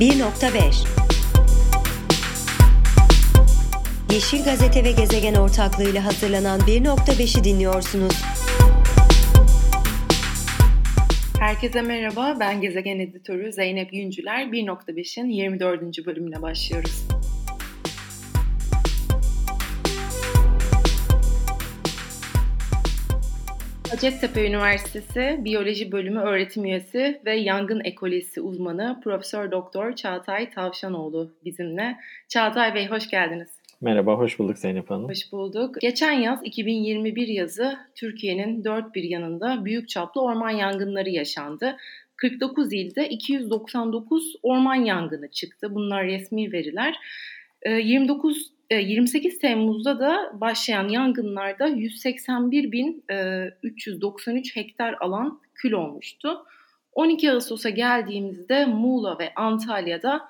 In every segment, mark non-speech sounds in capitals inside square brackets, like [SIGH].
1.5 Yeşil Gazete ve Gezegen ortaklığıyla hazırlanan 1.5'i dinliyorsunuz. Herkese merhaba, ben Gezegen Editörü Zeynep Yüncüler. 1.5'in 24. bölümüne başlıyoruz. Hacettepe Üniversitesi Biyoloji Bölümü öğretim üyesi ve yangın ekolojisi uzmanı Profesör Doktor Çağatay Tavşanoğlu bizimle. Çağatay Bey hoş geldiniz. Merhaba, hoş bulduk Zeynep Hanım. Hoş bulduk. Geçen yaz 2021 yazı Türkiye'nin dört bir yanında büyük çaplı orman yangınları yaşandı. 49 ilde 299 orman yangını çıktı. Bunlar resmi veriler. 29 ee, 28 e, Temmuz'da da başlayan yangınlarda 181.393 e, hektar alan kül olmuştu. 12 Ağustos'a geldiğimizde Muğla ve Antalya'da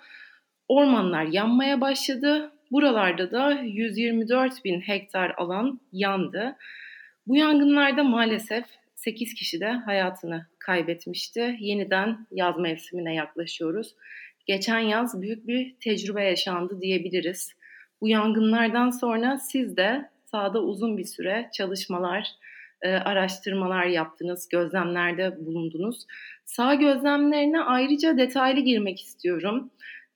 ormanlar yanmaya başladı. Buralarda da 124 bin hektar alan yandı. Bu yangınlarda maalesef 8 kişi de hayatını kaybetmişti. Yeniden yaz mevsimine yaklaşıyoruz. Geçen yaz büyük bir tecrübe yaşandı diyebiliriz. Bu yangınlardan sonra siz de sahada uzun bir süre çalışmalar, e, araştırmalar yaptınız, gözlemlerde bulundunuz. Sağ gözlemlerine ayrıca detaylı girmek istiyorum.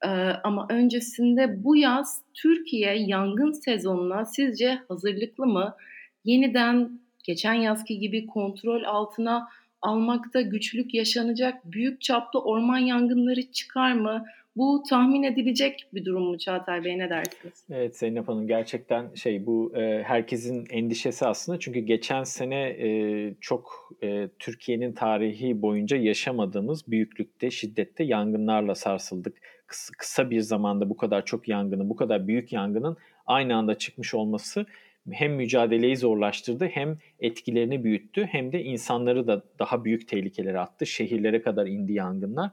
Ee, ama öncesinde bu yaz Türkiye yangın sezonuna sizce hazırlıklı mı? Yeniden geçen yazki gibi kontrol altına almakta güçlük yaşanacak büyük çaplı orman yangınları çıkar mı? Bu tahmin edilecek bir durum mu Çağatay Bey ne dersiniz? Evet Zeynep Hanım gerçekten şey bu e, herkesin endişesi aslında çünkü geçen sene e, çok e, Türkiye'nin tarihi boyunca yaşamadığımız büyüklükte şiddette yangınlarla sarsıldık. Kısa, kısa bir zamanda bu kadar çok yangının bu kadar büyük yangının aynı anda çıkmış olması hem mücadeleyi zorlaştırdı hem etkilerini büyüttü hem de insanları da daha büyük tehlikelere attı. Şehirlere kadar indi yangınlar.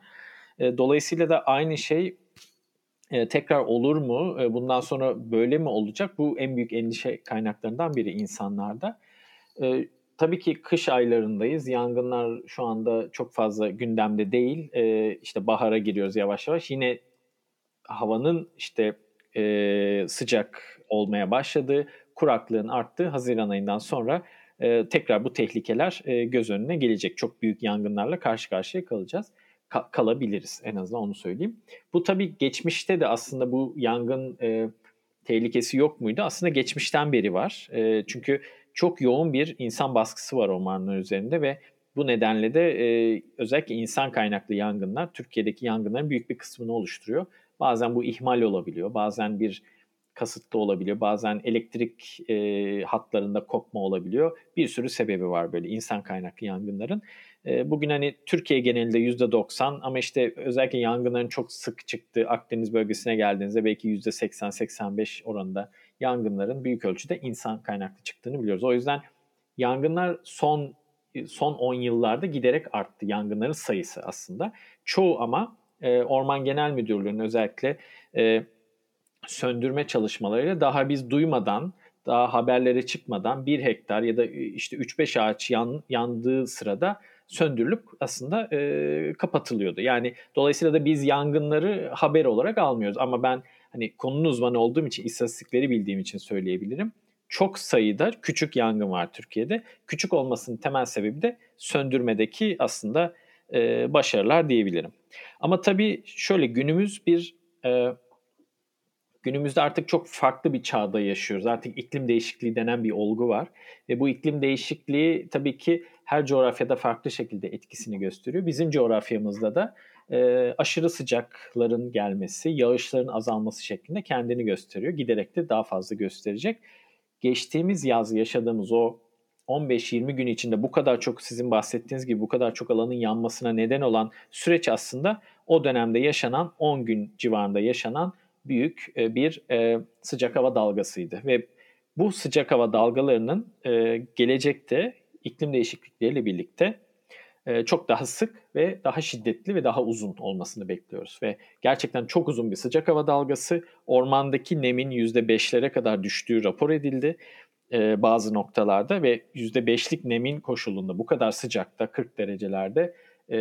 E, dolayısıyla da aynı şey e, tekrar olur mu? E, bundan sonra böyle mi olacak? Bu en büyük endişe kaynaklarından biri insanlarda. Tabii ki kış aylarındayız. Yangınlar şu anda çok fazla gündemde değil. İşte bahara giriyoruz yavaş yavaş. Yine havanın işte sıcak olmaya başladığı, kuraklığın arttığı Haziran ayından sonra tekrar bu tehlikeler göz önüne gelecek. Çok büyük yangınlarla karşı karşıya kalacağız ka- kalabiliriz en azından onu söyleyeyim. Bu tabii geçmişte de aslında bu yangın e, tehlikesi yok muydu? Aslında geçmişten beri var. E, çünkü çok yoğun bir insan baskısı var ormanlar üzerinde ve bu nedenle de e, özellikle insan kaynaklı yangınlar Türkiye'deki yangınların büyük bir kısmını oluşturuyor. Bazen bu ihmal olabiliyor, bazen bir kasıtlı olabiliyor, bazen elektrik e, hatlarında kopma olabiliyor. Bir sürü sebebi var böyle insan kaynaklı yangınların. Ee, bugün hani Türkiye genelinde %90 ama işte özellikle yangınların çok sık çıktığı Akdeniz bölgesine geldiğinizde belki %80-85 oranında yangınların büyük ölçüde insan kaynaklı çıktığını biliyoruz. O yüzden yangınlar son son 10 yıllarda giderek arttı yangınların sayısı aslında. Çoğu ama e, Orman Genel Müdürlüğü'nün özellikle e, söndürme çalışmalarıyla daha biz duymadan, daha haberlere çıkmadan bir hektar ya da işte 3-5 ağaç yan, yandığı sırada söndürülüp aslında e, kapatılıyordu. Yani dolayısıyla da biz yangınları haber olarak almıyoruz. Ama ben hani konunun uzmanı olduğum için, istatistikleri bildiğim için söyleyebilirim. Çok sayıda küçük yangın var Türkiye'de. Küçük olmasının temel sebebi de söndürmedeki aslında e, başarılar diyebilirim. Ama tabii şöyle günümüz bir e, günümüzde artık çok farklı bir çağda yaşıyoruz. Artık iklim değişikliği denen bir olgu var. Ve bu iklim değişikliği tabii ki her coğrafyada farklı şekilde etkisini gösteriyor. Bizim coğrafyamızda da e, aşırı sıcakların gelmesi, yağışların azalması şeklinde kendini gösteriyor. Giderek de daha fazla gösterecek. Geçtiğimiz yaz yaşadığımız o 15-20 gün içinde bu kadar çok sizin bahsettiğiniz gibi bu kadar çok alanın yanmasına neden olan süreç aslında o dönemde yaşanan 10 gün civarında yaşanan büyük e, bir e, sıcak hava dalgasıydı ve bu sıcak hava dalgalarının e, gelecekte iklim değişiklikleriyle birlikte çok daha sık ve daha şiddetli ve daha uzun olmasını bekliyoruz. Ve gerçekten çok uzun bir sıcak hava dalgası ormandaki nemin %5'lere kadar düştüğü rapor edildi bazı noktalarda ve %5'lik nemin koşulunda bu kadar sıcakta 40 derecelerde e,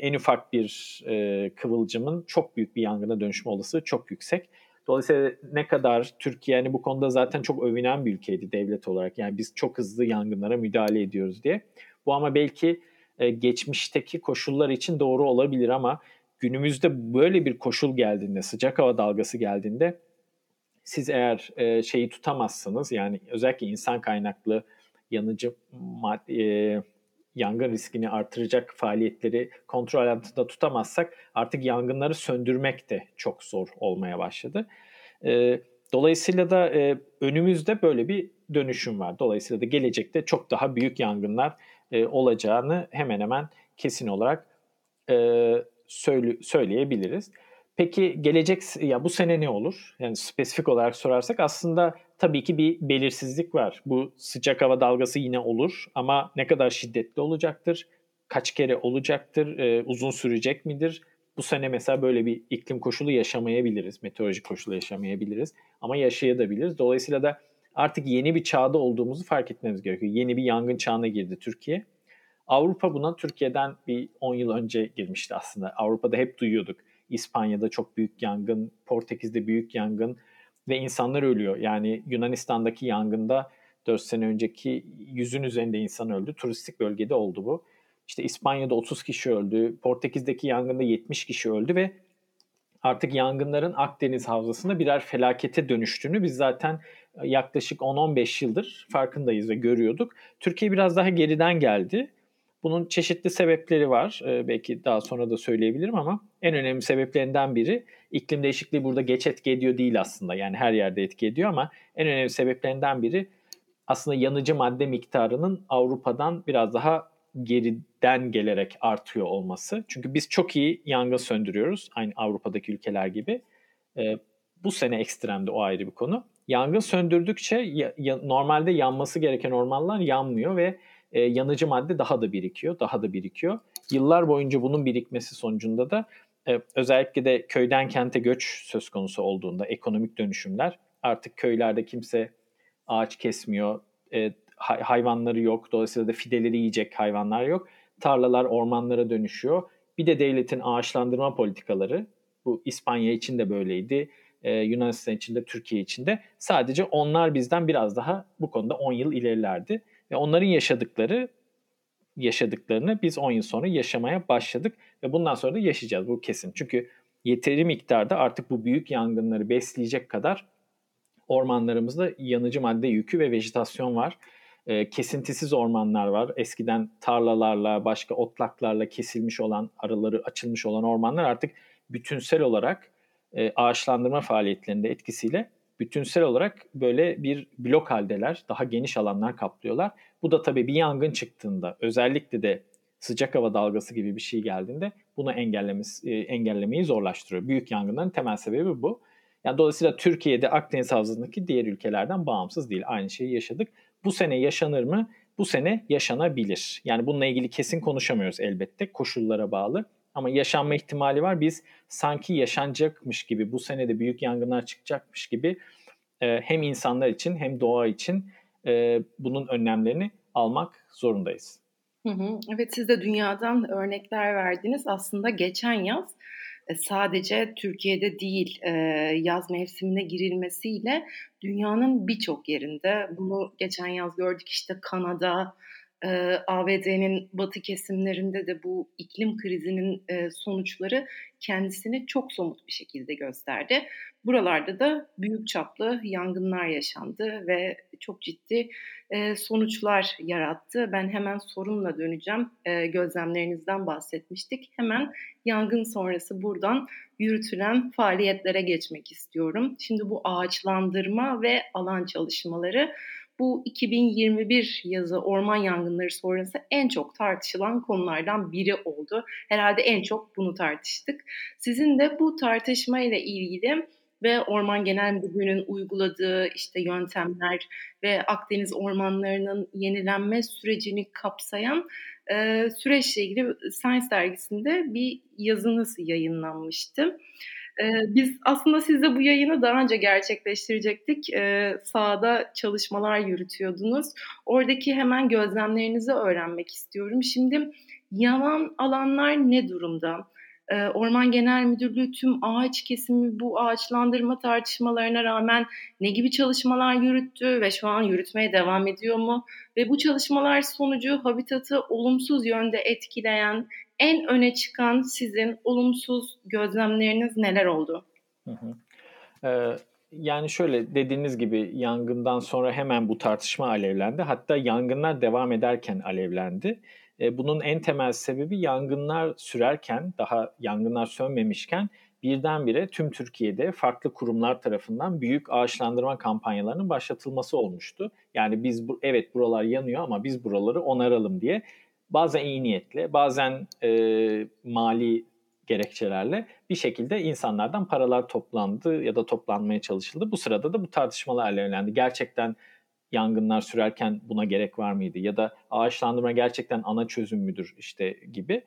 en ufak bir e, kıvılcımın çok büyük bir yangına dönüşme olasılığı çok yüksek. Dolayısıyla ne kadar Türkiye yani bu konuda zaten çok övünen bir ülkeydi devlet olarak. Yani biz çok hızlı yangınlara müdahale ediyoruz diye. Bu ama belki e, geçmişteki koşullar için doğru olabilir ama günümüzde böyle bir koşul geldiğinde, sıcak hava dalgası geldiğinde siz eğer e, şeyi tutamazsınız yani özellikle insan kaynaklı yanıcı e, yangın riskini artıracak faaliyetleri kontrol altında tutamazsak artık yangınları söndürmek de çok zor olmaya başladı. E, dolayısıyla da e, önümüzde böyle bir dönüşüm var. Dolayısıyla da gelecekte çok daha büyük yangınlar e, olacağını hemen hemen kesin olarak e, söyle, söyleyebiliriz. Peki gelecek ya bu sene ne olur? Yani spesifik olarak sorarsak aslında tabii ki bir belirsizlik var. Bu sıcak hava dalgası yine olur ama ne kadar şiddetli olacaktır? Kaç kere olacaktır? E, uzun sürecek midir? Bu sene mesela böyle bir iklim koşulu yaşamayabiliriz. Meteorolojik koşulu yaşamayabiliriz. Ama yaşayabiliriz. Dolayısıyla da artık yeni bir çağda olduğumuzu fark etmemiz gerekiyor. Yeni bir yangın çağına girdi Türkiye. Avrupa buna Türkiye'den bir 10 yıl önce girmişti aslında. Avrupa'da hep duyuyorduk. İspanya'da çok büyük yangın, Portekiz'de büyük yangın ve insanlar ölüyor. Yani Yunanistan'daki yangında 4 sene önceki yüzün üzerinde insan öldü. Turistik bölgede oldu bu. İşte İspanya'da 30 kişi öldü. Portekiz'deki yangında 70 kişi öldü ve artık yangınların Akdeniz havzasında birer felakete dönüştüğünü biz zaten yaklaşık 10-15 yıldır farkındayız ve görüyorduk. Türkiye biraz daha geriden geldi. Bunun çeşitli sebepleri var. Ee, belki daha sonra da söyleyebilirim ama en önemli sebeplerinden biri iklim değişikliği burada geç etki ediyor değil aslında. Yani her yerde etki ediyor ama en önemli sebeplerinden biri aslında yanıcı madde miktarının Avrupa'dan biraz daha geriden gelerek artıyor olması. Çünkü biz çok iyi yangın söndürüyoruz aynı Avrupa'daki ülkeler gibi. Ee, bu sene ekstremde o ayrı bir konu. Yangın söndürdükçe ya, ya, normalde yanması gereken ormanlar yanmıyor ve e, yanıcı madde daha da birikiyor, daha da birikiyor. Yıllar boyunca bunun birikmesi sonucunda da e, özellikle de köyden kente göç söz konusu olduğunda ekonomik dönüşümler artık köylerde kimse ağaç kesmiyor, e, hayvanları yok, dolayısıyla da fideleri yiyecek hayvanlar yok. Tarlalar ormanlara dönüşüyor. Bir de devletin ağaçlandırma politikaları, bu İspanya için de böyleydi, e, Yunanistan için de Türkiye için de sadece onlar bizden biraz daha bu konuda 10 yıl ilerilerdi. Ve onların yaşadıkları yaşadıklarını biz 10 yıl sonra yaşamaya başladık ve bundan sonra da yaşayacağız bu kesin. Çünkü yeteri miktarda artık bu büyük yangınları besleyecek kadar ormanlarımızda yanıcı madde yükü ve vejetasyon var. E, kesintisiz ormanlar var. Eskiden tarlalarla, başka otlaklarla kesilmiş olan, araları açılmış olan ormanlar artık bütünsel olarak e, ağaçlandırma faaliyetlerinde etkisiyle bütünsel olarak böyle bir blok haldeler, daha geniş alanlar kaplıyorlar. Bu da tabii bir yangın çıktığında, özellikle de sıcak hava dalgası gibi bir şey geldiğinde bunu e, engellemeyi zorlaştırıyor. Büyük yangınların temel sebebi bu. Yani dolayısıyla Türkiye'de Akdeniz Havzası'ndaki diğer ülkelerden bağımsız değil. Aynı şeyi yaşadık. Bu sene yaşanır mı? Bu sene yaşanabilir. Yani bununla ilgili kesin konuşamıyoruz elbette. Koşullara bağlı. Ama yaşanma ihtimali var. Biz sanki yaşanacakmış gibi, bu senede büyük yangınlar çıkacakmış gibi e, hem insanlar için hem doğa için e, bunun önlemlerini almak zorundayız. Hı hı. Evet siz de dünyadan örnekler verdiniz. Aslında geçen yaz e, sadece Türkiye'de değil e, yaz mevsimine girilmesiyle dünyanın birçok yerinde bunu geçen yaz gördük işte Kanada, e, ABD'nin batı kesimlerinde de bu iklim krizinin e, sonuçları kendisini çok somut bir şekilde gösterdi. Buralarda da büyük çaplı yangınlar yaşandı ve çok ciddi e, sonuçlar yarattı. Ben hemen sorumla döneceğim. E, gözlemlerinizden bahsetmiştik. Hemen yangın sonrası buradan yürütülen faaliyetlere geçmek istiyorum. Şimdi bu ağaçlandırma ve alan çalışmaları bu 2021 yazı orman yangınları sonrası en çok tartışılan konulardan biri oldu. Herhalde en çok bunu tartıştık. Sizin de bu tartışmayla ilgili ve Orman Genel Müdürlüğü'nün uyguladığı işte yöntemler ve Akdeniz ormanlarının yenilenme sürecini kapsayan e, süreçle ilgili Science dergisinde bir yazınız yayınlanmıştı. Ee, biz aslında sizle bu yayını daha önce gerçekleştirecektik. Ee, sahada çalışmalar yürütüyordunuz. Oradaki hemen gözlemlerinizi öğrenmek istiyorum. Şimdi yanan alanlar ne durumda? Ee, Orman Genel Müdürlüğü tüm ağaç kesimi bu ağaçlandırma tartışmalarına rağmen ne gibi çalışmalar yürüttü ve şu an yürütmeye devam ediyor mu? Ve bu çalışmalar sonucu habitatı olumsuz yönde etkileyen en öne çıkan sizin olumsuz gözlemleriniz neler oldu? Hı hı. Ee, yani şöyle dediğiniz gibi yangından sonra hemen bu tartışma alevlendi. Hatta yangınlar devam ederken alevlendi. E, bunun en temel sebebi yangınlar sürerken, daha yangınlar sönmemişken birdenbire tüm Türkiye'de farklı kurumlar tarafından büyük ağaçlandırma kampanyalarının başlatılması olmuştu. Yani biz bu, evet buralar yanıyor ama biz buraları onaralım diye bazen iyi niyetle, bazen e, mali gerekçelerle bir şekilde insanlardan paralar toplandı ya da toplanmaya çalışıldı. Bu sırada da bu tartışmalar alevlendi. Gerçekten yangınlar sürerken buna gerek var mıydı? Ya da ağaçlandırma gerçekten ana çözüm müdür işte gibi.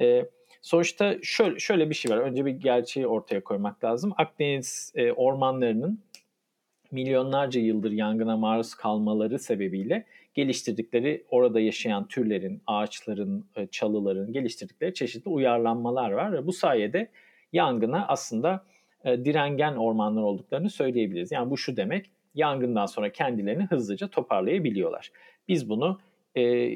E, sonuçta şöyle, şöyle bir şey var. Önce bir gerçeği ortaya koymak lazım. Akdeniz e, ormanlarının milyonlarca yıldır yangına maruz kalmaları sebebiyle geliştirdikleri orada yaşayan türlerin, ağaçların, e, çalıların geliştirdikleri çeşitli uyarlanmalar var ve bu sayede yangına aslında e, direngen ormanlar olduklarını söyleyebiliriz. Yani bu şu demek, yangından sonra kendilerini hızlıca toparlayabiliyorlar. Biz bunu e,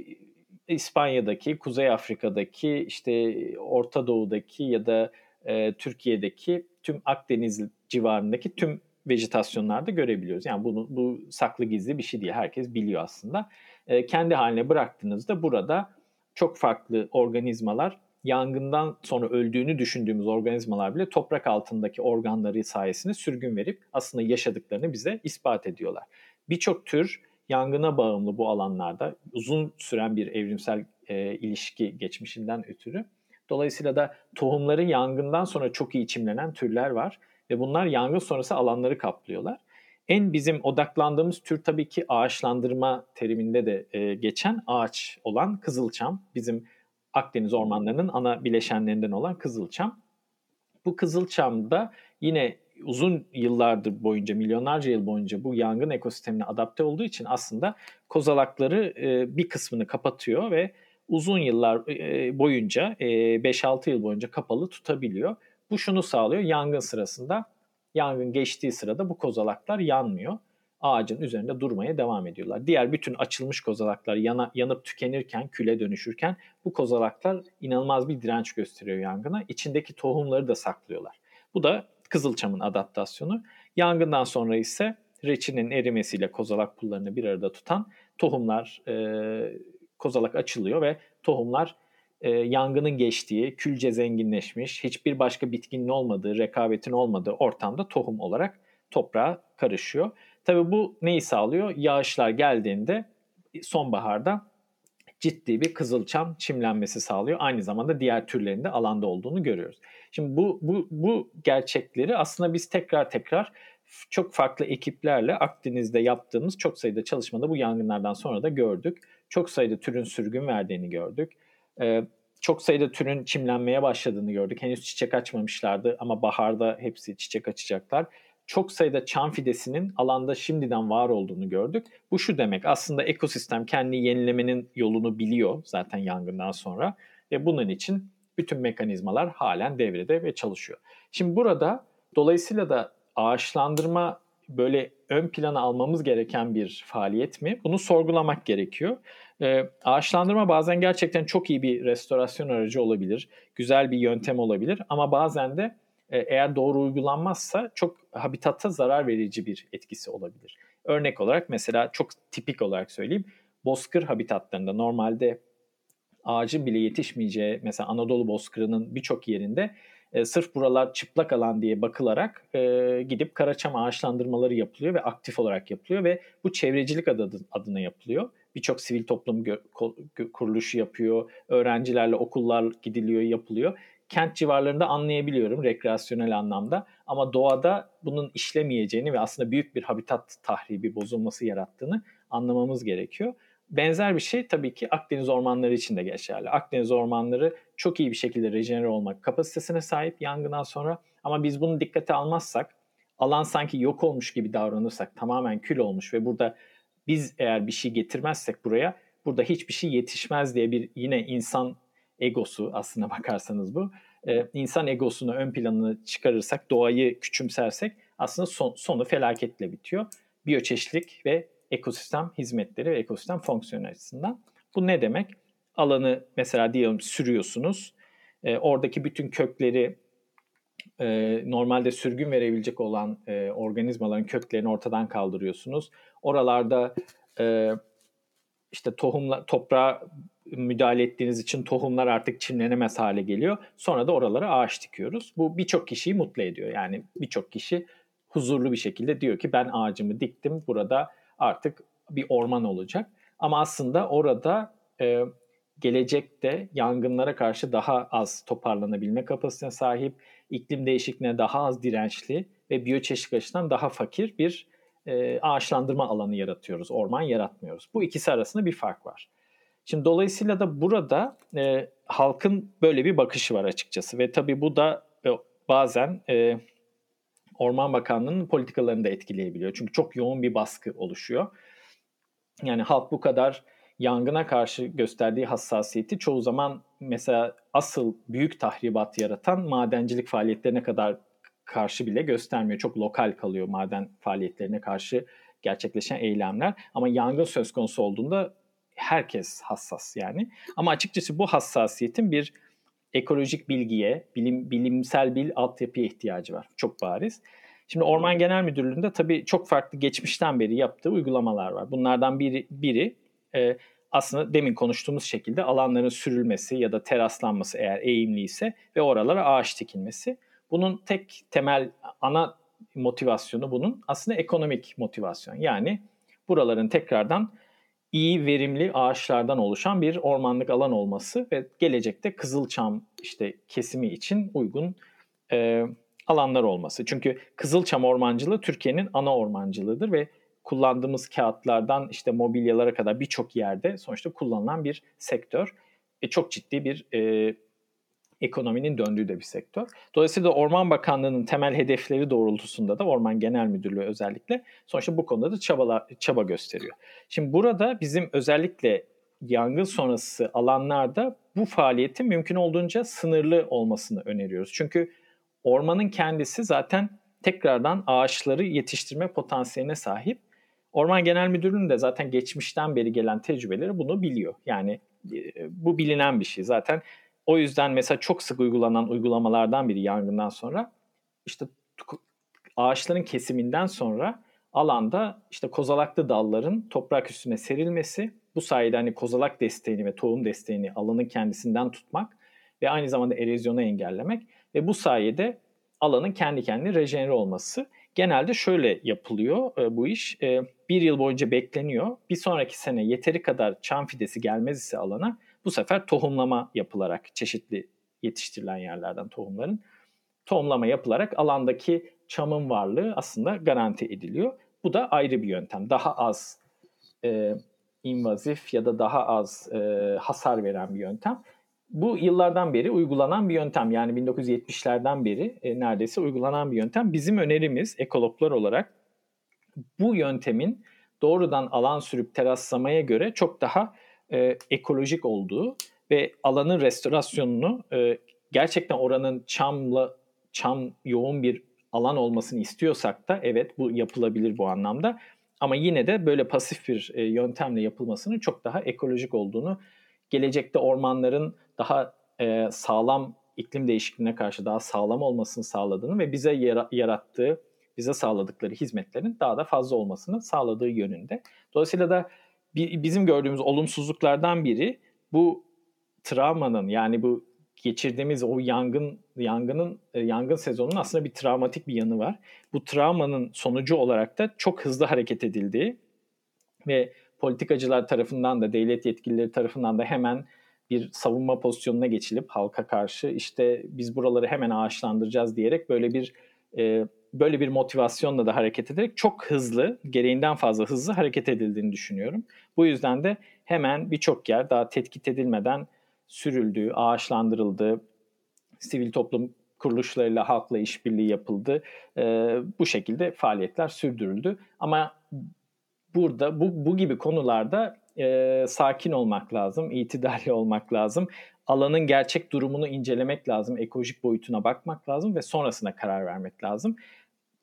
İspanya'daki, Kuzey Afrika'daki, işte Orta Doğu'daki ya da e, Türkiye'deki tüm Akdeniz civarındaki tüm vejetasyonlarda görebiliyoruz. Yani bunu bu saklı gizli bir şey değil. Herkes biliyor aslında. E, kendi haline bıraktığınızda burada çok farklı organizmalar yangından sonra öldüğünü düşündüğümüz organizmalar bile toprak altındaki organları sayesinde sürgün verip aslında yaşadıklarını bize ispat ediyorlar. Birçok tür yangına bağımlı bu alanlarda uzun süren bir evrimsel e, ilişki geçmişinden ötürü. Dolayısıyla da tohumları yangından sonra çok iyi çimlenen türler var ve bunlar yangın sonrası alanları kaplıyorlar. En bizim odaklandığımız tür tabii ki ağaçlandırma teriminde de e, geçen ağaç olan kızılçam. Bizim Akdeniz ormanlarının ana bileşenlerinden olan kızılçam. Bu kızılçam da yine uzun yıllardır boyunca, milyonlarca yıl boyunca bu yangın ekosistemine adapte olduğu için aslında kozalakları e, bir kısmını kapatıyor ve uzun yıllar e, boyunca, e, 5-6 yıl boyunca kapalı tutabiliyor. Bu şunu sağlıyor, yangın sırasında, yangın geçtiği sırada bu kozalaklar yanmıyor ağacın üzerinde durmaya devam ediyorlar. Diğer bütün açılmış kozalaklar yana, yanıp tükenirken, küle dönüşürken bu kozalaklar inanılmaz bir direnç gösteriyor yangına. İçindeki tohumları da saklıyorlar. Bu da Kızılçam'ın adaptasyonu. Yangından sonra ise reçinin erimesiyle kozalak pullarını bir arada tutan tohumlar, e, kozalak açılıyor ve tohumlar e, yangının geçtiği, külce zenginleşmiş, hiçbir başka bitkinin olmadığı, rekabetin olmadığı ortamda tohum olarak toprağa karışıyor. Tabi bu neyi sağlıyor? Yağışlar geldiğinde sonbaharda ciddi bir kızılçam çimlenmesi sağlıyor. Aynı zamanda diğer türlerin de alanda olduğunu görüyoruz. Şimdi bu, bu, bu gerçekleri aslında biz tekrar tekrar çok farklı ekiplerle Akdeniz'de yaptığımız çok sayıda çalışmada bu yangınlardan sonra da gördük. Çok sayıda türün sürgün verdiğini gördük. Ee, çok sayıda türün çimlenmeye başladığını gördük. Henüz çiçek açmamışlardı ama baharda hepsi çiçek açacaklar çok sayıda çam fidesinin alanda şimdiden var olduğunu gördük. Bu şu demek aslında ekosistem kendi yenilemenin yolunu biliyor zaten yangından sonra ve bunun için bütün mekanizmalar halen devrede ve çalışıyor. Şimdi burada dolayısıyla da ağaçlandırma böyle ön plana almamız gereken bir faaliyet mi? Bunu sorgulamak gerekiyor. Ee, ağaçlandırma bazen gerçekten çok iyi bir restorasyon aracı olabilir, güzel bir yöntem olabilir ama bazen de e, eğer doğru uygulanmazsa çok habitata zarar verici bir etkisi olabilir. Örnek olarak mesela çok tipik olarak söyleyeyim. Bozkır habitatlarında normalde ağacın bile yetişmeyeceği mesela Anadolu bozkırının birçok yerinde e, sırf buralar çıplak alan diye bakılarak e, gidip karaçam ağaçlandırmaları yapılıyor ve aktif olarak yapılıyor ve bu çevrecilik adı, adına yapılıyor. Birçok sivil toplum kuruluşu yapıyor, öğrencilerle okullar gidiliyor, yapılıyor kent civarlarında anlayabiliyorum rekreasyonel anlamda. Ama doğada bunun işlemeyeceğini ve aslında büyük bir habitat tahribi, bozulması yarattığını anlamamız gerekiyor. Benzer bir şey tabii ki Akdeniz ormanları için de geçerli. Akdeniz ormanları çok iyi bir şekilde rejenere olmak kapasitesine sahip yangından sonra ama biz bunu dikkate almazsak, alan sanki yok olmuş gibi davranırsak, tamamen kül olmuş ve burada biz eğer bir şey getirmezsek buraya, burada hiçbir şey yetişmez diye bir yine insan egosu aslına [LAUGHS] bakarsanız bu. E, insan egosunu ön planına çıkarırsak, doğayı küçümsersek aslında son, sonu felaketle bitiyor. Biyoçeşitlik ve ekosistem hizmetleri ve ekosistem fonksiyonu açısından. Bu ne demek? Alanı mesela diyelim sürüyorsunuz. E, oradaki bütün kökleri e, normalde sürgün verebilecek olan e, organizmaların köklerini ortadan kaldırıyorsunuz. Oralarda e, işte tohumla toprağa müdahale ettiğiniz için tohumlar artık çimlenemez hale geliyor. Sonra da oralara ağaç dikiyoruz. Bu birçok kişiyi mutlu ediyor. Yani birçok kişi huzurlu bir şekilde diyor ki ben ağacımı diktim. Burada artık bir orman olacak. Ama aslında orada e, gelecekte yangınlara karşı daha az toparlanabilme kapasitesine sahip, iklim değişikliğine daha az dirençli ve biyoçeşitlik açısından daha fakir bir e, ağaçlandırma alanı yaratıyoruz. Orman yaratmıyoruz. Bu ikisi arasında bir fark var. Şimdi dolayısıyla da burada e, halkın böyle bir bakışı var açıkçası ve tabii bu da e, bazen e, Orman Bakanlığı'nın politikalarını da etkileyebiliyor. Çünkü çok yoğun bir baskı oluşuyor. Yani halk bu kadar yangına karşı gösterdiği hassasiyeti çoğu zaman mesela asıl büyük tahribat yaratan madencilik faaliyetlerine kadar karşı bile göstermiyor. Çok lokal kalıyor maden faaliyetlerine karşı gerçekleşen eylemler. Ama yangın söz konusu olduğunda herkes hassas yani. Ama açıkçası bu hassasiyetin bir ekolojik bilgiye, bilim, bilimsel bir altyapıya ihtiyacı var. Çok bariz. Şimdi Orman Genel Müdürlüğü'nde tabii çok farklı geçmişten beri yaptığı uygulamalar var. Bunlardan biri, biri e, aslında demin konuştuğumuz şekilde alanların sürülmesi ya da teraslanması eğer eğimli ise ve oralara ağaç dikilmesi. Bunun tek temel ana motivasyonu bunun aslında ekonomik motivasyon. Yani buraların tekrardan iyi verimli ağaçlardan oluşan bir ormanlık alan olması ve gelecekte Kızılçam işte kesimi için uygun e, alanlar olması. Çünkü Kızılçam ormancılığı Türkiye'nin ana ormancılığıdır ve kullandığımız kağıtlardan işte mobilyalara kadar birçok yerde sonuçta kullanılan bir sektör. E, çok ciddi bir e, ekonominin döndüğü de bir sektör. Dolayısıyla Orman Bakanlığı'nın temel hedefleri doğrultusunda da Orman Genel Müdürlüğü özellikle sonuçta bu konuda da çaba, çaba gösteriyor. Şimdi burada bizim özellikle yangın sonrası alanlarda bu faaliyetin mümkün olduğunca sınırlı olmasını öneriyoruz. Çünkü ormanın kendisi zaten tekrardan ağaçları yetiştirme potansiyeline sahip. Orman Genel Müdürlüğü'nün de zaten geçmişten beri gelen tecrübeleri bunu biliyor. Yani e, bu bilinen bir şey. Zaten o yüzden mesela çok sık uygulanan uygulamalardan biri yangından sonra işte ağaçların kesiminden sonra alanda işte kozalaklı dalların toprak üstüne serilmesi, bu sayede hani kozalak desteğini ve tohum desteğini alanın kendisinden tutmak ve aynı zamanda erozyonu engellemek ve bu sayede alanın kendi kendine rejenere olması. Genelde şöyle yapılıyor e, bu iş. E, bir yıl boyunca bekleniyor. Bir sonraki sene yeteri kadar çam fidesi gelmez ise alana bu sefer tohumlama yapılarak çeşitli yetiştirilen yerlerden tohumların tohumlama yapılarak alandaki çamın varlığı aslında garanti ediliyor. Bu da ayrı bir yöntem. Daha az e, invazif ya da daha az e, hasar veren bir yöntem. Bu yıllardan beri uygulanan bir yöntem. Yani 1970'lerden beri e, neredeyse uygulanan bir yöntem. Bizim önerimiz ekologlar olarak bu yöntemin doğrudan alan sürüp teraslamaya göre çok daha e, ekolojik olduğu ve alanın restorasyonunu e, gerçekten oranın çamla çam yoğun bir alan olmasını istiyorsak da evet bu yapılabilir bu anlamda. Ama yine de böyle pasif bir e, yöntemle yapılmasının çok daha ekolojik olduğunu, gelecekte ormanların daha e, sağlam iklim değişikliğine karşı daha sağlam olmasını sağladığını ve bize yarattığı, bize sağladıkları hizmetlerin daha da fazla olmasını sağladığı yönünde. Dolayısıyla da bizim gördüğümüz olumsuzluklardan biri bu travmanın yani bu geçirdiğimiz o yangın yangının e, yangın sezonunun aslında bir travmatik bir yanı var. Bu travmanın sonucu olarak da çok hızlı hareket edildiği ve politikacılar tarafından da devlet yetkilileri tarafından da hemen bir savunma pozisyonuna geçilip halka karşı işte biz buraları hemen ağaçlandıracağız diyerek böyle bir e, böyle bir motivasyonla da hareket ederek çok hızlı, gereğinden fazla hızlı hareket edildiğini düşünüyorum. Bu yüzden de hemen birçok yer daha tetkit edilmeden sürüldü, ağaçlandırıldı, sivil toplum kuruluşlarıyla halkla işbirliği yapıldı. Ee, bu şekilde faaliyetler sürdürüldü. Ama burada bu, bu gibi konularda e, sakin olmak lazım, itidalli olmak lazım. Alanın gerçek durumunu incelemek lazım, ekolojik boyutuna bakmak lazım ve sonrasında karar vermek lazım.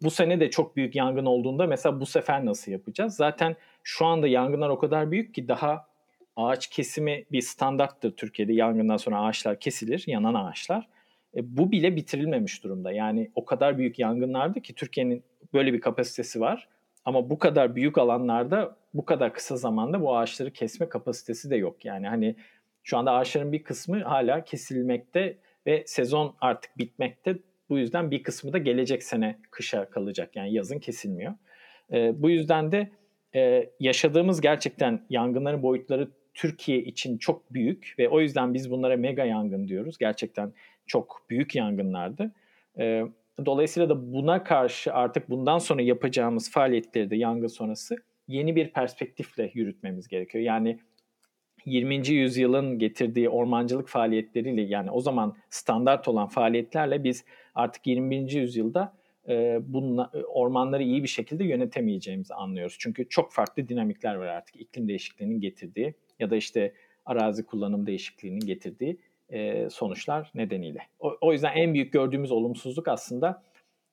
Bu sene de çok büyük yangın olduğunda mesela bu sefer nasıl yapacağız? Zaten şu anda yangınlar o kadar büyük ki daha ağaç kesimi bir standarttır Türkiye'de. Yangından sonra ağaçlar kesilir, yanan ağaçlar. E, bu bile bitirilmemiş durumda. Yani o kadar büyük yangınlardı ki Türkiye'nin böyle bir kapasitesi var. Ama bu kadar büyük alanlarda bu kadar kısa zamanda bu ağaçları kesme kapasitesi de yok. Yani hani şu anda ağaçların bir kısmı hala kesilmekte ve sezon artık bitmekte. Bu yüzden bir kısmı da gelecek sene kışa kalacak. Yani yazın kesilmiyor. E, bu yüzden de e, yaşadığımız gerçekten yangınların boyutları Türkiye için çok büyük ve o yüzden biz bunlara mega yangın diyoruz. Gerçekten çok büyük yangınlardı. E, dolayısıyla da buna karşı artık bundan sonra yapacağımız faaliyetleri de yangın sonrası yeni bir perspektifle yürütmemiz gerekiyor. Yani 20. yüzyılın getirdiği ormancılık faaliyetleriyle yani o zaman standart olan faaliyetlerle biz artık 21. yüzyılda e, bunla, ormanları iyi bir şekilde yönetemeyeceğimizi anlıyoruz. Çünkü çok farklı dinamikler var artık iklim değişikliğinin getirdiği ya da işte arazi kullanım değişikliğinin getirdiği e, sonuçlar nedeniyle. O, o yüzden en büyük gördüğümüz olumsuzluk aslında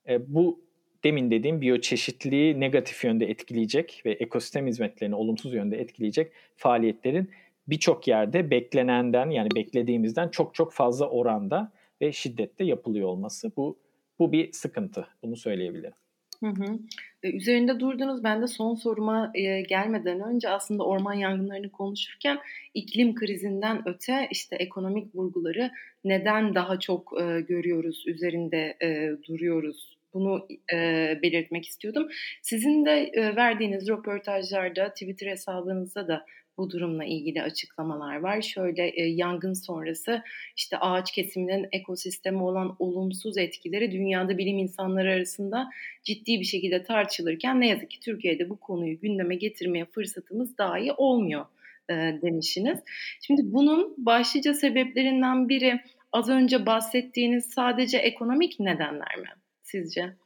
e, bu demin dediğim biyoçeşitliliği negatif yönde etkileyecek ve ekosistem hizmetlerini olumsuz yönde etkileyecek faaliyetlerin birçok yerde beklenenden yani beklediğimizden çok çok fazla oranda ve şiddette yapılıyor olması bu bu bir sıkıntı. Bunu söyleyebilirim. Hı hı. Üzerinde durdunuz. Ben de son soruma e, gelmeden önce aslında orman yangınlarını konuşurken iklim krizinden öte işte ekonomik vurguları neden daha çok e, görüyoruz, üzerinde e, duruyoruz bunu e, belirtmek istiyordum. Sizin de e, verdiğiniz röportajlarda, Twitter hesabınızda da bu durumla ilgili açıklamalar var. Şöyle e, yangın sonrası işte ağaç kesiminin ekosisteme olan olumsuz etkileri dünyada bilim insanları arasında ciddi bir şekilde tartışılırken ne yazık ki Türkiye'de bu konuyu gündeme getirmeye fırsatımız dahi olmuyor e, demişsiniz. Şimdi bunun başlıca sebeplerinden biri az önce bahsettiğiniz sadece ekonomik nedenler mi sizce?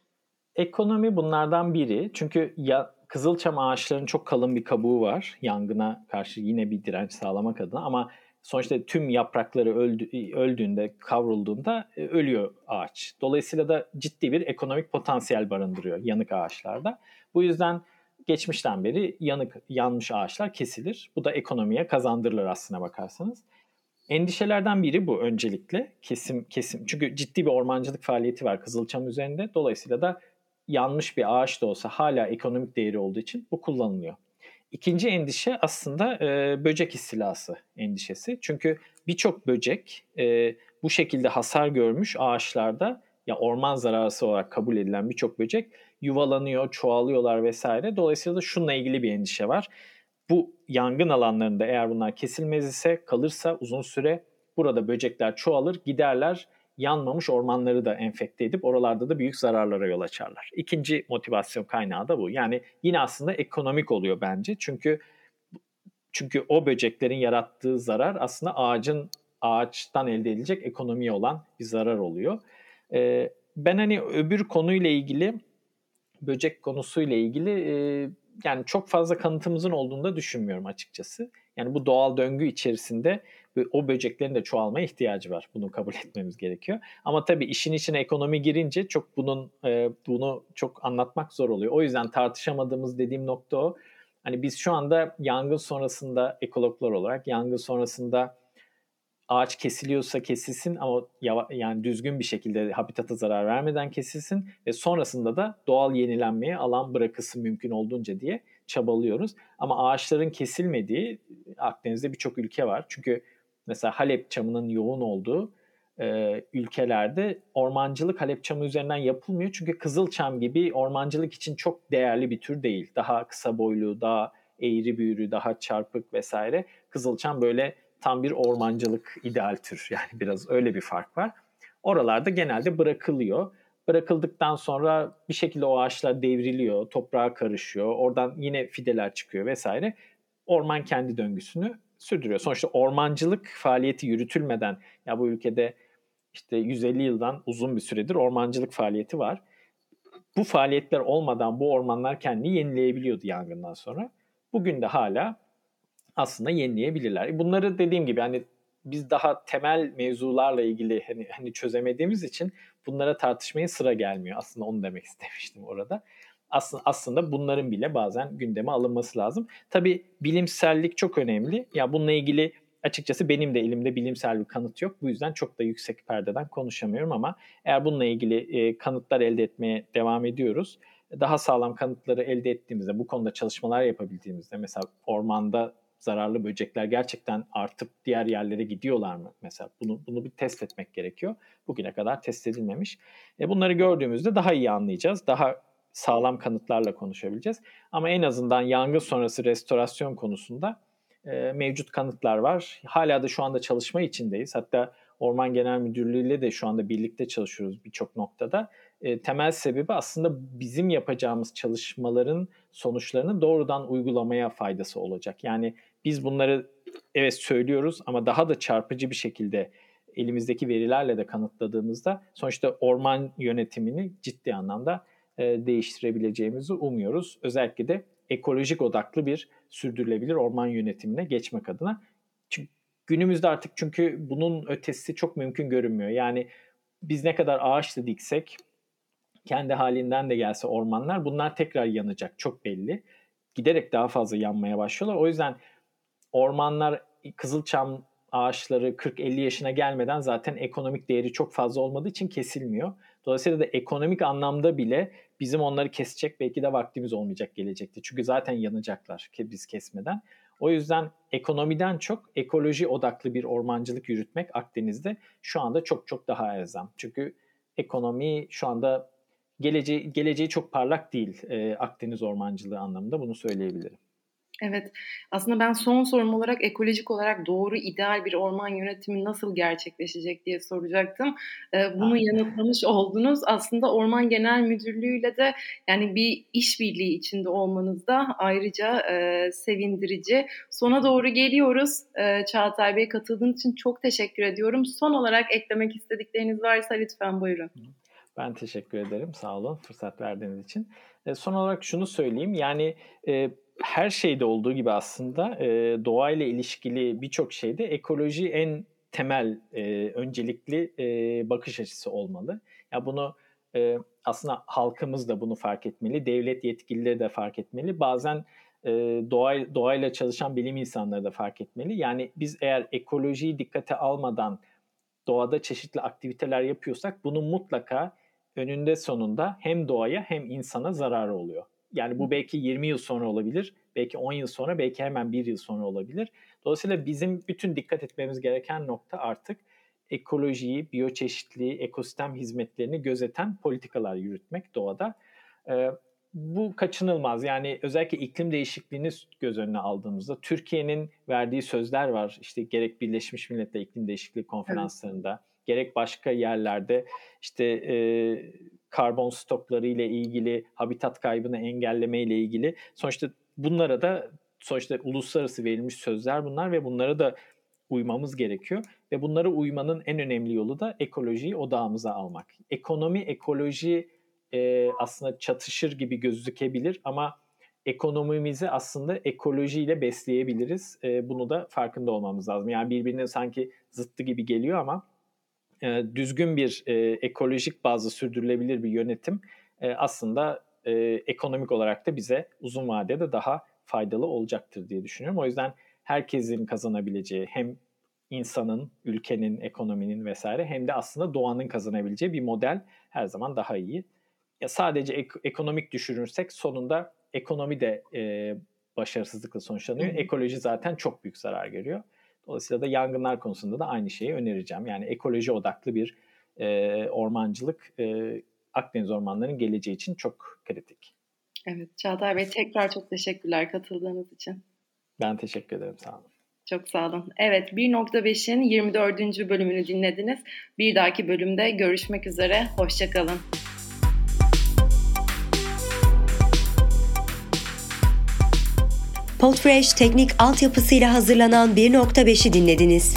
Ekonomi bunlardan biri. Çünkü ya Kızılçam ağaçlarının çok kalın bir kabuğu var. Yangına karşı yine bir direnç sağlamak adına ama sonuçta tüm yaprakları öldü, öldüğünde, kavrulduğunda e, ölüyor ağaç. Dolayısıyla da ciddi bir ekonomik potansiyel barındırıyor yanık ağaçlarda. Bu yüzden geçmişten beri yanık yanmış ağaçlar kesilir. Bu da ekonomiye kazandırılır aslına bakarsanız. Endişelerden biri bu öncelikle kesim kesim. Çünkü ciddi bir ormancılık faaliyeti var Kızılçam üzerinde. Dolayısıyla da yanmış bir ağaç da olsa hala ekonomik değeri olduğu için bu kullanılıyor. İkinci endişe aslında e, böcek istilası endişesi. Çünkü birçok böcek e, bu şekilde hasar görmüş ağaçlarda ya orman zararısı olarak kabul edilen birçok böcek yuvalanıyor, çoğalıyorlar vesaire. Dolayısıyla da şununla ilgili bir endişe var. Bu yangın alanlarında eğer bunlar kesilmez ise kalırsa uzun süre burada böcekler çoğalır, giderler yanmamış ormanları da enfekte edip oralarda da büyük zararlara yol açarlar. İkinci motivasyon kaynağı da bu. Yani yine aslında ekonomik oluyor bence. Çünkü çünkü o böceklerin yarattığı zarar aslında ağacın ağaçtan elde edilecek ekonomiye olan bir zarar oluyor. Ee, ben hani öbür konuyla ilgili böcek konusuyla ilgili e, yani çok fazla kanıtımızın olduğunu da düşünmüyorum açıkçası. Yani bu doğal döngü içerisinde o böceklerin de çoğalmaya ihtiyacı var. Bunu kabul etmemiz gerekiyor. Ama tabii işin içine ekonomi girince çok bunun e, bunu çok anlatmak zor oluyor. O yüzden tartışamadığımız dediğim nokta o. Hani biz şu anda yangın sonrasında ekologlar olarak yangın sonrasında ağaç kesiliyorsa kesilsin ama yani düzgün bir şekilde habitata zarar vermeden kesilsin ve sonrasında da doğal yenilenmeye alan bırakılsın mümkün olduğunca diye çabalıyoruz. Ama ağaçların kesilmediği Akdeniz'de birçok ülke var. Çünkü mesela Halep çamının yoğun olduğu e, ülkelerde ormancılık Halep çamı üzerinden yapılmıyor. Çünkü Kızılçam gibi ormancılık için çok değerli bir tür değil. Daha kısa boylu, daha eğri büğrü, daha çarpık vesaire. Kızılçam böyle tam bir ormancılık ideal tür. Yani biraz öyle bir fark var. Oralarda genelde bırakılıyor. Bırakıldıktan sonra bir şekilde o ağaçlar devriliyor, toprağa karışıyor. Oradan yine fideler çıkıyor vesaire. Orman kendi döngüsünü sürdürüyor. Sonuçta ormancılık faaliyeti yürütülmeden ya bu ülkede işte 150 yıldan uzun bir süredir ormancılık faaliyeti var. Bu faaliyetler olmadan bu ormanlar kendini yenileyebiliyordu yangından sonra. Bugün de hala aslında yenileyebilirler. Bunları dediğim gibi hani biz daha temel mevzularla ilgili hani, hani çözemediğimiz için bunlara tartışmaya sıra gelmiyor. Aslında onu demek [LAUGHS] istemiştim orada. Aslında, aslında bunların bile bazen gündeme alınması lazım. Tabii bilimsellik çok önemli. Ya bununla ilgili açıkçası benim de elimde bilimsel bir kanıt yok. Bu yüzden çok da yüksek perdeden konuşamıyorum ama eğer bununla ilgili e, kanıtlar elde etmeye devam ediyoruz. Daha sağlam kanıtları elde ettiğimizde, bu konuda çalışmalar yapabildiğimizde mesela ormanda zararlı böcekler gerçekten artıp diğer yerlere gidiyorlar mı? Mesela bunu bunu bir test etmek gerekiyor. Bugüne kadar test edilmemiş. E bunları gördüğümüzde daha iyi anlayacağız. Daha sağlam kanıtlarla konuşabileceğiz. Ama en azından yangın sonrası restorasyon konusunda e, mevcut kanıtlar var. Hala da şu anda çalışma içindeyiz. Hatta Orman Genel Müdürlüğü ile de şu anda birlikte çalışıyoruz birçok noktada. E, temel sebebi aslında bizim yapacağımız çalışmaların sonuçlarını doğrudan uygulamaya faydası olacak. Yani biz bunları evet söylüyoruz ama daha da çarpıcı bir şekilde elimizdeki verilerle de kanıtladığımızda sonuçta orman yönetimini ciddi anlamda e, değiştirebileceğimizi umuyoruz. Özellikle de ekolojik odaklı bir sürdürülebilir orman yönetimine geçmek adına. Çünkü günümüzde artık çünkü bunun ötesi çok mümkün görünmüyor. Yani biz ne kadar ağaç da diksek, kendi halinden de gelse ormanlar bunlar tekrar yanacak çok belli. Giderek daha fazla yanmaya başlıyorlar. O yüzden ormanlar Kızılçam ağaçları 40-50 yaşına gelmeden zaten ekonomik değeri çok fazla olmadığı için kesilmiyor. Dolayısıyla da ekonomik anlamda bile bizim onları kesecek belki de vaktimiz olmayacak gelecekte. Çünkü zaten yanacaklar biz kesmeden. O yüzden ekonomiden çok ekoloji odaklı bir ormancılık yürütmek Akdeniz'de şu anda çok çok daha elzem. Çünkü ekonomi şu anda geleceği, geleceği çok parlak değil e, Akdeniz ormancılığı anlamında bunu söyleyebilirim. Evet, aslında ben son sorum olarak ekolojik olarak doğru ideal bir orman yönetimi nasıl gerçekleşecek diye soracaktım. Bunu yanıtlamış oldunuz. Aslında Orman Genel Müdürlüğü ile de yani bir işbirliği içinde olmanız da ayrıca e, sevindirici. Sona doğru geliyoruz. E, Çağatay Bey katıldığınız için çok teşekkür ediyorum. Son olarak eklemek istedikleriniz varsa lütfen buyurun. Ben teşekkür ederim. Sağ olun fırsat verdiğiniz için. E, son olarak şunu söyleyeyim. Yani e, her şeyde olduğu gibi aslında e, doğayla ilişkili birçok şeyde ekoloji en temel e, öncelikli e, bakış açısı olmalı. Ya bunu e, aslında halkımız da bunu fark etmeli, devlet yetkilileri de fark etmeli. Bazen e, doğa, doğayla çalışan bilim insanları da fark etmeli. Yani biz eğer ekolojiyi dikkate almadan doğada çeşitli aktiviteler yapıyorsak bunun mutlaka önünde sonunda hem doğaya hem insana zararı oluyor. Yani bu belki 20 yıl sonra olabilir, belki 10 yıl sonra, belki hemen 1 yıl sonra olabilir. Dolayısıyla bizim bütün dikkat etmemiz gereken nokta artık ekolojiyi, biyoçeşitliği, ekosistem hizmetlerini gözeten politikalar yürütmek doğada. Ee, bu kaçınılmaz. Yani özellikle iklim değişikliğini göz önüne aldığımızda Türkiye'nin verdiği sözler var. İşte gerek Birleşmiş Milletler İklim Değişikliği konferanslarında, evet. Gerek başka yerlerde işte e, karbon stokları ile ilgili, habitat kaybını engelleme ile ilgili. Sonuçta bunlara da sonuçta uluslararası verilmiş sözler bunlar ve bunlara da uymamız gerekiyor. Ve bunlara uymanın en önemli yolu da ekolojiyi odağımıza almak. Ekonomi, ekoloji e, aslında çatışır gibi gözükebilir ama ekonomimizi aslında ekolojiyle besleyebiliriz. E, bunu da farkında olmamız lazım. Yani birbirine sanki zıttı gibi geliyor ama e, düzgün bir e, ekolojik bazı sürdürülebilir bir yönetim e, aslında e, ekonomik olarak da bize uzun vadede daha faydalı olacaktır diye düşünüyorum. O yüzden herkesin kazanabileceği hem insanın, ülkenin, ekonominin vesaire hem de aslında doğanın kazanabileceği bir model her zaman daha iyi. Ya sadece ek- ekonomik düşünürsek sonunda ekonomi de e, başarısızlıkla sonuçlanıyor. Ekoloji zaten çok büyük zarar görüyor. Dolayısıyla da yangınlar konusunda da aynı şeyi önereceğim. Yani ekoloji odaklı bir e, ormancılık e, Akdeniz ormanlarının geleceği için çok kritik. Evet Çağatay Bey tekrar çok teşekkürler katıldığınız için. Ben teşekkür ederim sağ olun. Çok sağ olun. Evet 1.5'in 24. bölümünü dinlediniz. Bir dahaki bölümde görüşmek üzere. Hoşçakalın. Podfresh teknik altyapısıyla hazırlanan 1.5'i dinlediniz.